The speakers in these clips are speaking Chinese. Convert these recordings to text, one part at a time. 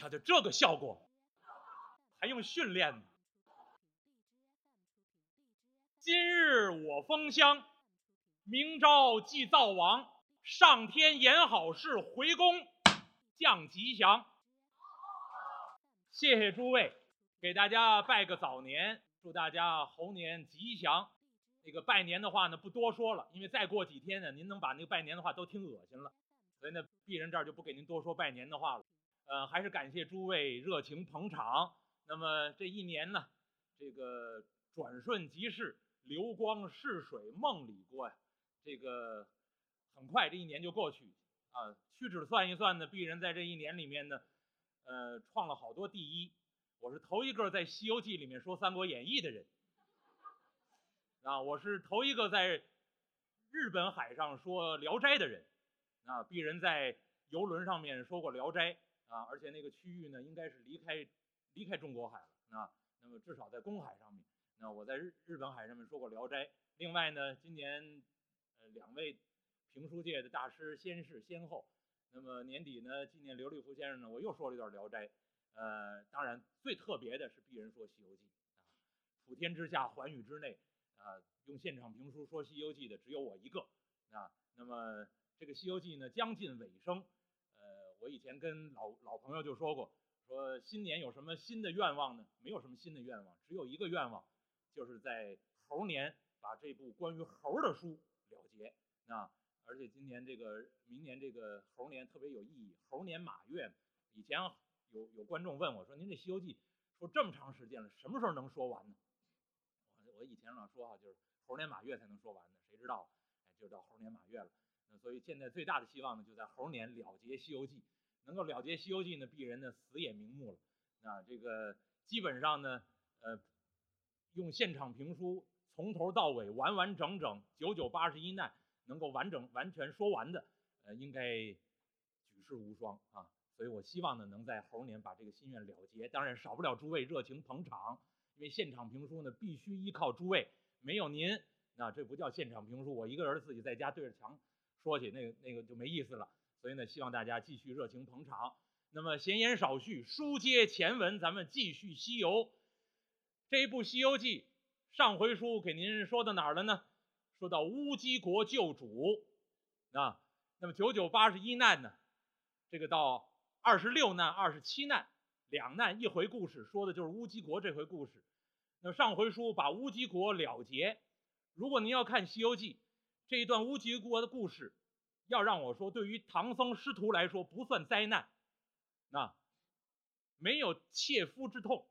瞧瞧这个效果，还用训练呢。今日我封乡，明朝祭灶王，上天言好事，回宫降吉祥。谢谢诸位，给大家拜个早年，祝大家猴年吉祥。那个拜年的话呢，不多说了，因为再过几天呢，您能把那个拜年的话都听恶心了，所以呢，鄙人这儿就不给您多说拜年的话了。呃，还是感谢诸位热情捧场。那么这一年呢，这个转瞬即逝。流光逝水梦里过呀，这个很快这一年就过去啊。屈指算一算呢，鄙人在这一年里面呢，呃，创了好多第一。我是头一个在《西游记》里面说《三国演义》的人啊，我是头一个在日本海上说《聊斋》的人啊。鄙人在游轮上面说过《聊斋》啊，而且那个区域呢，应该是离开离开中国海了啊。那么至少在公海上面。那我在日日本海上面说过《聊斋》，另外呢，今年呃两位评书界的大师先逝先后，那么年底呢纪念刘立福先生呢，我又说了一段《聊斋》，呃，当然最特别的是鄙人说《西游记》，啊，普天之下寰宇之内啊，用现场评书说《西游记》的只有我一个啊。那么这个《西游记》呢将近尾声，我以前跟老老朋友就说过，说新年有什么新的愿望呢？没有什么新的愿望，只有一个愿望。就是在猴年把这部关于猴的书了结啊！而且今年这个明年这个猴年特别有意义，猴年马月。以前有有观众问我说：“您这《西游记》说这么长时间了，什么时候能说完呢？”我我以前老说哈，就是猴年马月才能说完呢。谁知道哎，就到猴年马月了。所以现在最大的希望呢，就在猴年了结《西游记》，能够了结《西游记》呢，鄙人呢死也瞑目了。那这个基本上呢，呃。用现场评书从头到尾完完整整九九八十一难能够完整完全说完的，呃，应该举世无双啊！所以我希望呢，能在猴年把这个心愿了结。当然少不了诸位热情捧场，因为现场评书呢必须依靠诸位，没有您，那这不叫现场评书。我一个人自己在家对着墙说起，那个那个就没意思了。所以呢，希望大家继续热情捧场。那么闲言少叙，书接前文，咱们继续西游。这一部《西游记》，上回书给您说到哪儿了呢？说到乌鸡国救主啊，那么九九八十一难呢？这个到二十六难、二十七难，两难一回故事，说的就是乌鸡国这回故事。那么上回书把乌鸡国了结。如果您要看《西游记》这一段乌鸡国的故事，要让我说，对于唐僧师徒来说不算灾难，啊，没有切肤之痛，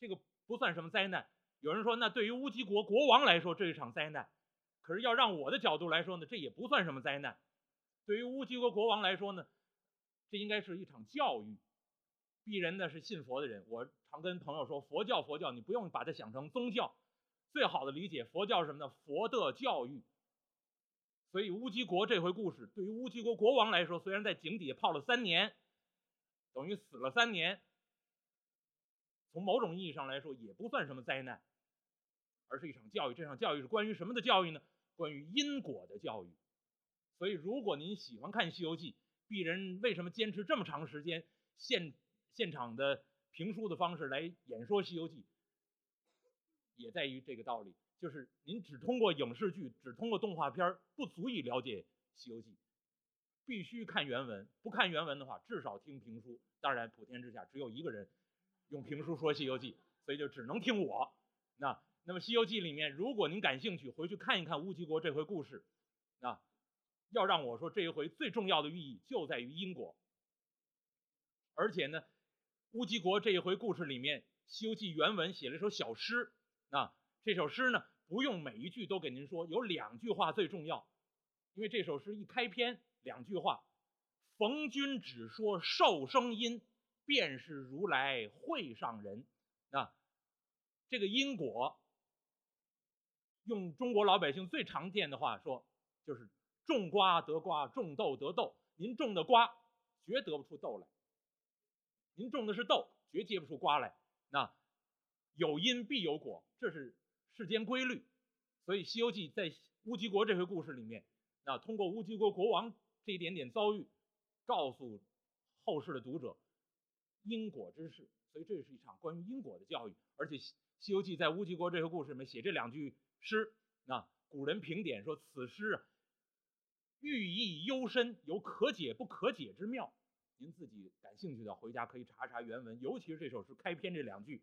这个。不算什么灾难。有人说，那对于乌鸡国国王来说，这一场灾难。可是要让我的角度来说呢，这也不算什么灾难。对于乌鸡国国王来说呢，这应该是一场教育。鄙人呢是信佛的人，我常跟朋友说，佛教佛教，你不用把它想成宗教。最好的理解，佛教是什么呢？佛的教育。所以乌鸡国这回故事，对于乌鸡国国王来说，虽然在井底下泡了三年，等于死了三年。从某种意义上来说，也不算什么灾难，而是一场教育。这场教育是关于什么的教育呢？关于因果的教育。所以，如果您喜欢看《西游记》，鄙人为什么坚持这么长时间现现场的评书的方式来演说《西游记》，也在于这个道理：就是您只通过影视剧、只通过动画片不足以了解《西游记》，必须看原文。不看原文的话，至少听评书。当然，普天之下只有一个人。用评书说《西游记》，所以就只能听我。那那么《西游记》里面，如果您感兴趣，回去看一看乌鸡国这回故事。啊，要让我说这一回最重要的寓意就在于因果。而且呢，乌鸡国这一回故事里面，《西游记》原文写了一首小诗。啊，这首诗呢，不用每一句都给您说，有两句话最重要。因为这首诗一开篇两句话：“逢君只说受生因。”便是如来会上人，啊，这个因果，用中国老百姓最常见的话说，就是种瓜得瓜，种豆得豆。您种的瓜绝得不出豆来，您种的是豆，绝结不出瓜来。那有因必有果，这是世间规律。所以《西游记》在乌鸡国这回故事里面，那通过乌鸡国国王这一点点遭遇，告诉后世的读者。因果之事，所以这是一场关于因果的教育。而且《西西游记》在乌鸡国这个故事里面写这两句诗，啊，古人评点说此诗啊，寓意幽深，有可解不可解之妙。您自己感兴趣的，回家可以查查原文，尤其是这首诗开篇这两句：“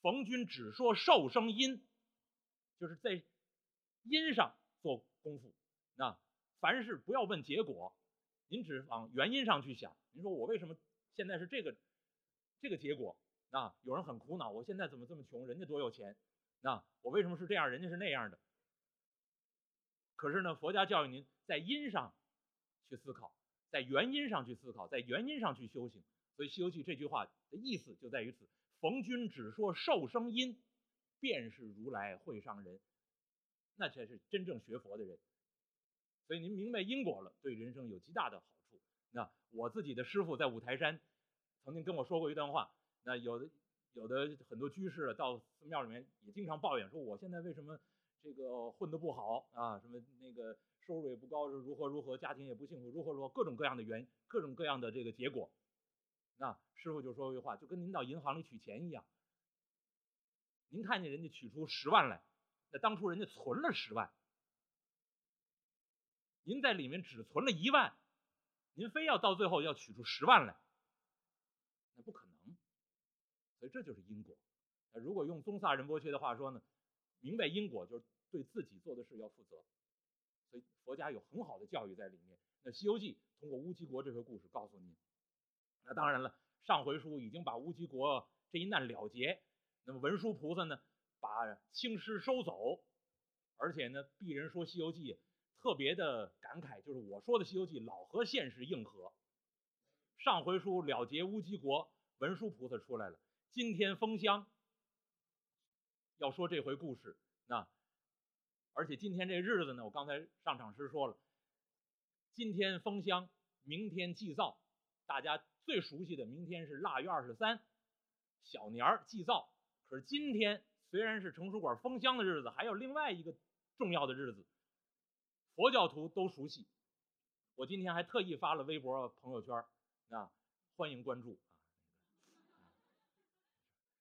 逢君只说受生因”，就是在因上做功夫。那凡事不要问结果，您只往原因上去想。您说我为什么现在是这个这个结果？啊，有人很苦恼，我现在怎么这么穷？人家多有钱，那我为什么是这样？人家是那样的。可是呢，佛家教育您在因上去思考。在原因上去思考，在原因上去修行，所以《西游记》这句话的意思就在于此：逢君只说受生因，便是如来会上人，那才是真正学佛的人。所以您明白因果了，对人生有极大的好处。那我自己的师傅在五台山曾经跟我说过一段话，那有的有的很多居士到寺庙里面也经常抱怨说，我现在为什么这个混得不好啊？什么那个。收入也不高，如何如何，家庭也不幸福，如何如何，各种各样的原，各种各样的这个结果。那师傅就说一句话，就跟您到银行里取钱一样，您看见人家取出十万来，那当初人家存了十万，您在里面只存了一万，您非要到最后要取出十万来，那不可能。所以这就是因果。那如果用宗萨仁波切的话说呢，明白因果就是对自己做的事要负责。所以佛家有很好的教育在里面。那《西游记》通过乌鸡国这个故事告诉你，那当然了，上回书已经把乌鸡国这一难了结。那么文殊菩萨呢，把青狮收走，而且呢，鄙人说《西游记》特别的感慨，就是我说的《西游记》老和现实硬核。上回书了结乌鸡国，文殊菩萨出来了。今天封箱，要说这回故事，那。而且今天这日子呢，我刚才上场时说了，今天封箱，明天祭灶，大家最熟悉的明天是腊月二十三，小年儿祭灶。可是今天虽然是成书馆封箱的日子，还有另外一个重要的日子，佛教徒都熟悉。我今天还特意发了微博朋友圈啊，欢迎关注啊。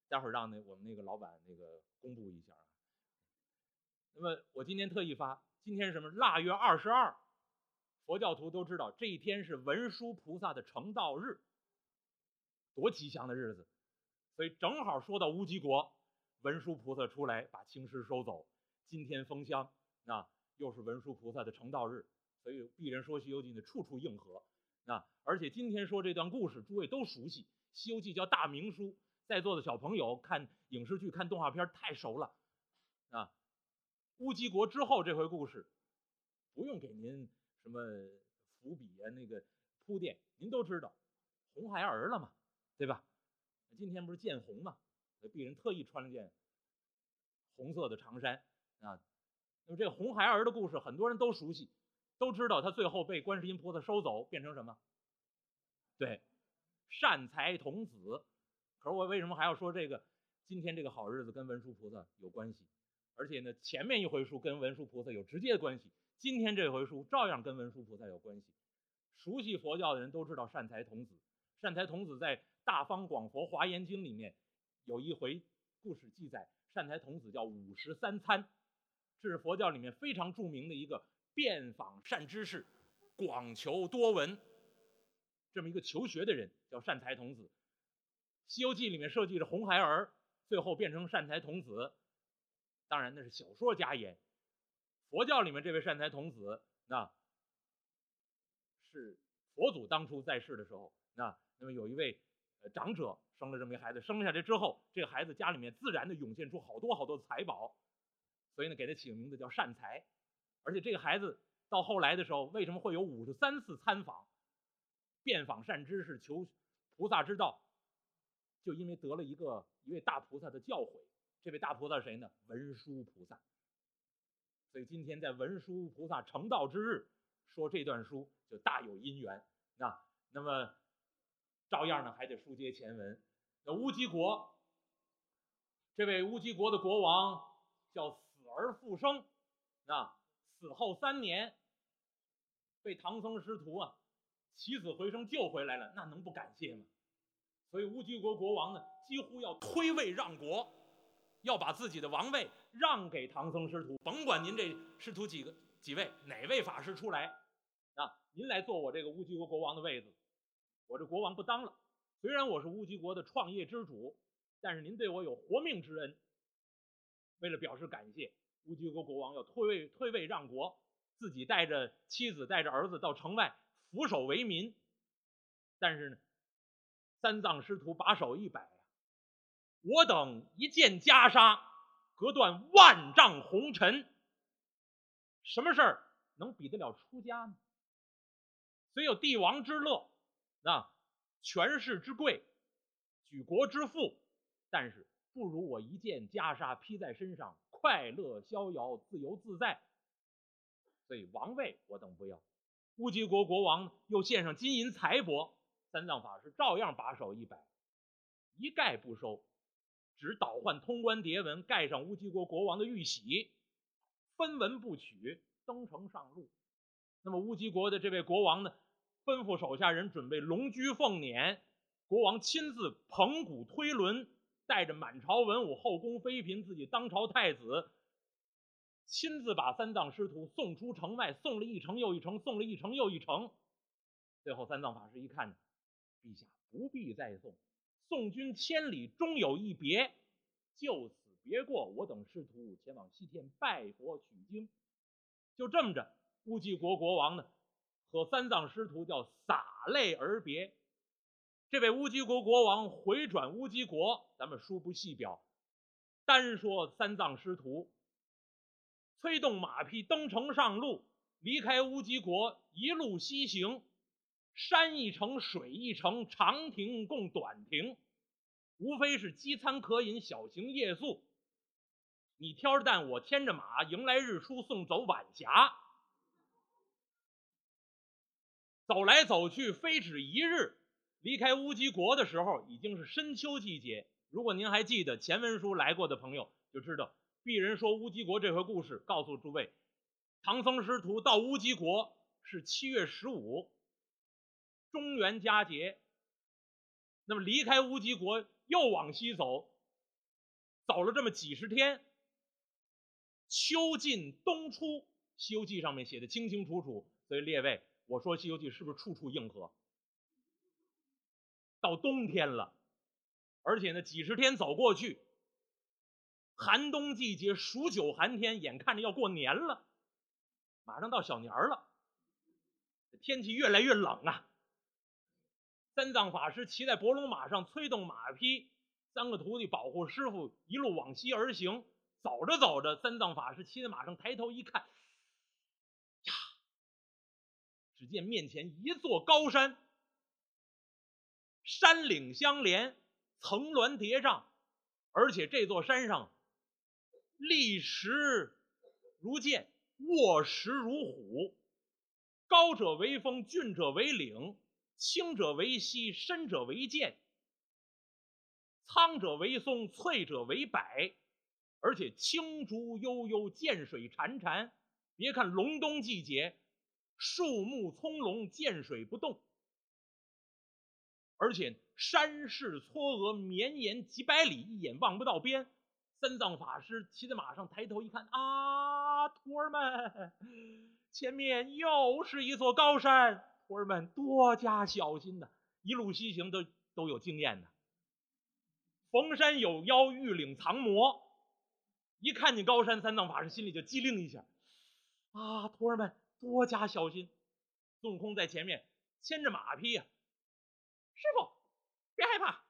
待会儿让那我们那个老板那个公布一下。那么我今天特意发，今天是什么？腊月二十二，佛教徒都知道这一天是文殊菩萨的成道日，多吉祥的日子。所以正好说到乌鸡国，文殊菩萨出来把青狮收走，今天封箱，那又是文殊菩萨的成道日，所以鄙人说《西游记》呢，处处应和。那而且今天说这段故事，诸位都熟悉，《西游记》叫大明书，在座的小朋友看影视剧、看动画片太熟了，啊。乌鸡国之后这回故事，不用给您什么伏笔啊，那个铺垫，您都知道，红孩儿了嘛，对吧？今天不是见红嘛，鄙人特意穿了件红色的长衫啊。那么这个红孩儿的故事，很多人都熟悉，都知道他最后被观世音菩萨收走，变成什么？对，善财童子。可是我为什么还要说这个？今天这个好日子跟文殊菩萨有关系？而且呢，前面一回书跟文殊菩萨有直接的关系，今天这回书照样跟文殊菩萨有关系。熟悉佛教的人都知道善财童子，善财童子在《大方广佛华严经》里面有一回故事记载，善财童子叫五十三参，这是佛教里面非常著名的一个遍访善知识、广求多闻这么一个求学的人，叫善财童子。《西游记》里面设计的红孩儿，最后变成善财童子。当然那是小说家言，佛教里面这位善财童子，那是佛祖当初在世的时候，那那么有一位长者生了这么一孩子，生下来之后，这个孩子家里面自然的涌现出好多好多的财宝，所以呢给他起个名字叫善财，而且这个孩子到后来的时候，为什么会有五十三次参访，遍访善知识求菩萨之道，就因为得了一个一位大菩萨的教诲。这位大菩萨是谁呢？文殊菩萨。所以今天在文殊菩萨成道之日，说这段书就大有因缘。那那么照样呢，还得书接前文。那乌鸡国，这位乌鸡国的国王叫死而复生。啊，死后三年，被唐僧师徒啊起死回生救回来了，那能不感谢吗？所以乌鸡国国王呢，几乎要推位让国，要把自己的王位让给唐僧师徒。甭管您这师徒几个几位，哪位法师出来啊，您来做我这个乌鸡国国王的位子，我这国王不当了。虽然我是乌鸡国的创业之主，但是您对我有活命之恩。为了表示感谢，乌鸡国国王要退位退位让国，自己带着妻子带着儿子到城外俯首为民。但是呢，三藏师徒把手一摆呀，我等一剑袈裟，隔断万丈红尘。什么事儿能比得了出家呢？虽有帝王之乐，啊，权势之贵，举国之富，但是。不如我一件袈裟披在身上，快乐逍遥、自由自在。所以王位我等不要。乌鸡国国王又献上金银财帛，三藏法师照样把手一摆，一概不收，只倒换通关牒文，盖上乌鸡国国王的玉玺，分文不取，登城上路。那么乌鸡国的这位国王呢，吩咐手下人准备龙驹凤辇，国王亲自捧鼓推轮。带着满朝文武、后宫妃嫔，自己当朝太子，亲自把三藏师徒送出城外，送了一程又一程，送了一程又一程。最后，三藏法师一看，陛下不必再送，送君千里终有一别，就此别过。我等师徒前往西天拜佛取经。就这么着，乌鸡国国王呢，和三藏师徒叫洒泪而别。这位乌鸡国国王回转乌鸡国，咱们书不细表，单说三藏师徒催动马匹登城上路，离开乌鸡国，一路西行，山一程，水一程，长亭共短亭，无非是饥餐渴饮，小行夜宿。你挑着担，我牵着马，迎来日出，送走晚霞，走来走去，非止一日。离开乌鸡国的时候，已经是深秋季节。如果您还记得前文书来过的朋友，就知道鄙人说乌鸡国这回故事，告诉诸位，唐僧师徒到乌鸡国是七月十五，中元佳节。那么离开乌鸡国，又往西走，走了这么几十天，秋尽冬初，《西游记》上面写的清清楚楚。所以列位，我说《西游记》是不是处处硬核？到冬天了，而且呢，几十天走过去，寒冬季节，数九寒天，眼看着要过年了，马上到小年儿了，天气越来越冷啊。三藏法师骑在伯龙马上，催动马匹，三个徒弟保护师傅，一路往西而行。走着走着，三藏法师骑在马上，抬头一看，呀，只见面前一座高山。山岭相连，层峦叠嶂，而且这座山上立石如剑，卧石如虎。高者为峰，峻者为岭，清者为溪，深者为涧，苍者为松，翠者为柏。而且青竹悠悠，涧水潺潺。别看隆冬季节，树木葱茏，涧水不动。而且山势嵯峨，绵延几百里，一眼望不到边。三藏法师骑在马上，抬头一看，啊，徒儿们，前面又是一座高山，徒儿们多加小心呐！一路西行都都有经验的。逢山有妖，遇岭藏魔。一看见高山，三藏法师心里就机灵一下，啊，徒儿们多加小心。孙悟空在前面牵着马匹呀。师傅，别害怕，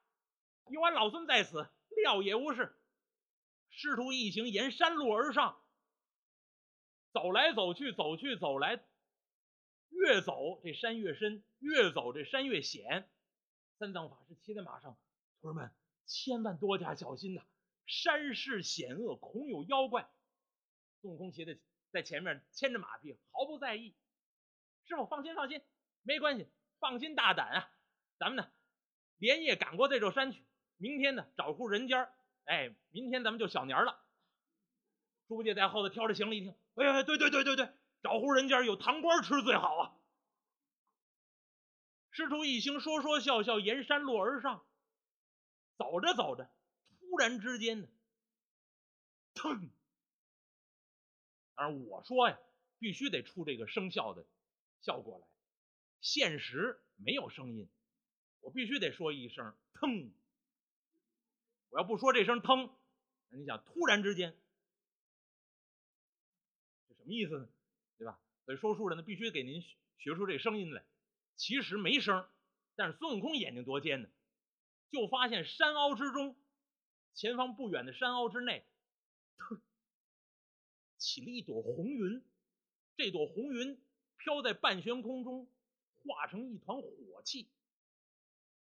有俺老孙在此，料也无事。师徒一行沿山路而上，走来走去，走去走来，越走这山越深，越走这山越险。三藏法师骑在马上，徒儿们千万多加小心呐！山势险恶，恐有妖怪。孙悟空骑在在前面牵着马匹，毫不在意。师傅放心放心，没关系，放心大胆啊！咱们呢，连夜赶过这座山去。明天呢，找户人家哎，明天咱们就小年了。猪八戒在后头挑着行李，一听，哎呀，对对对对对，找户人家有糖瓜吃最好啊。师徒一行说说笑笑，沿山路而上。走着走着，突然之间呢，腾！而我说呀，必须得出这个声效的效果来，现实没有声音，我必须得说一声腾。我要不说这声腾，那你想突然之间，这什么意思呢？对吧？所以说书人呢，必须给您学出这声音来。其实没声，但是孙悟空眼睛多尖呢，就发现山凹之中，前方不远的山凹之内，起了一朵红云。这朵红云飘在半悬空中，化成一团火气，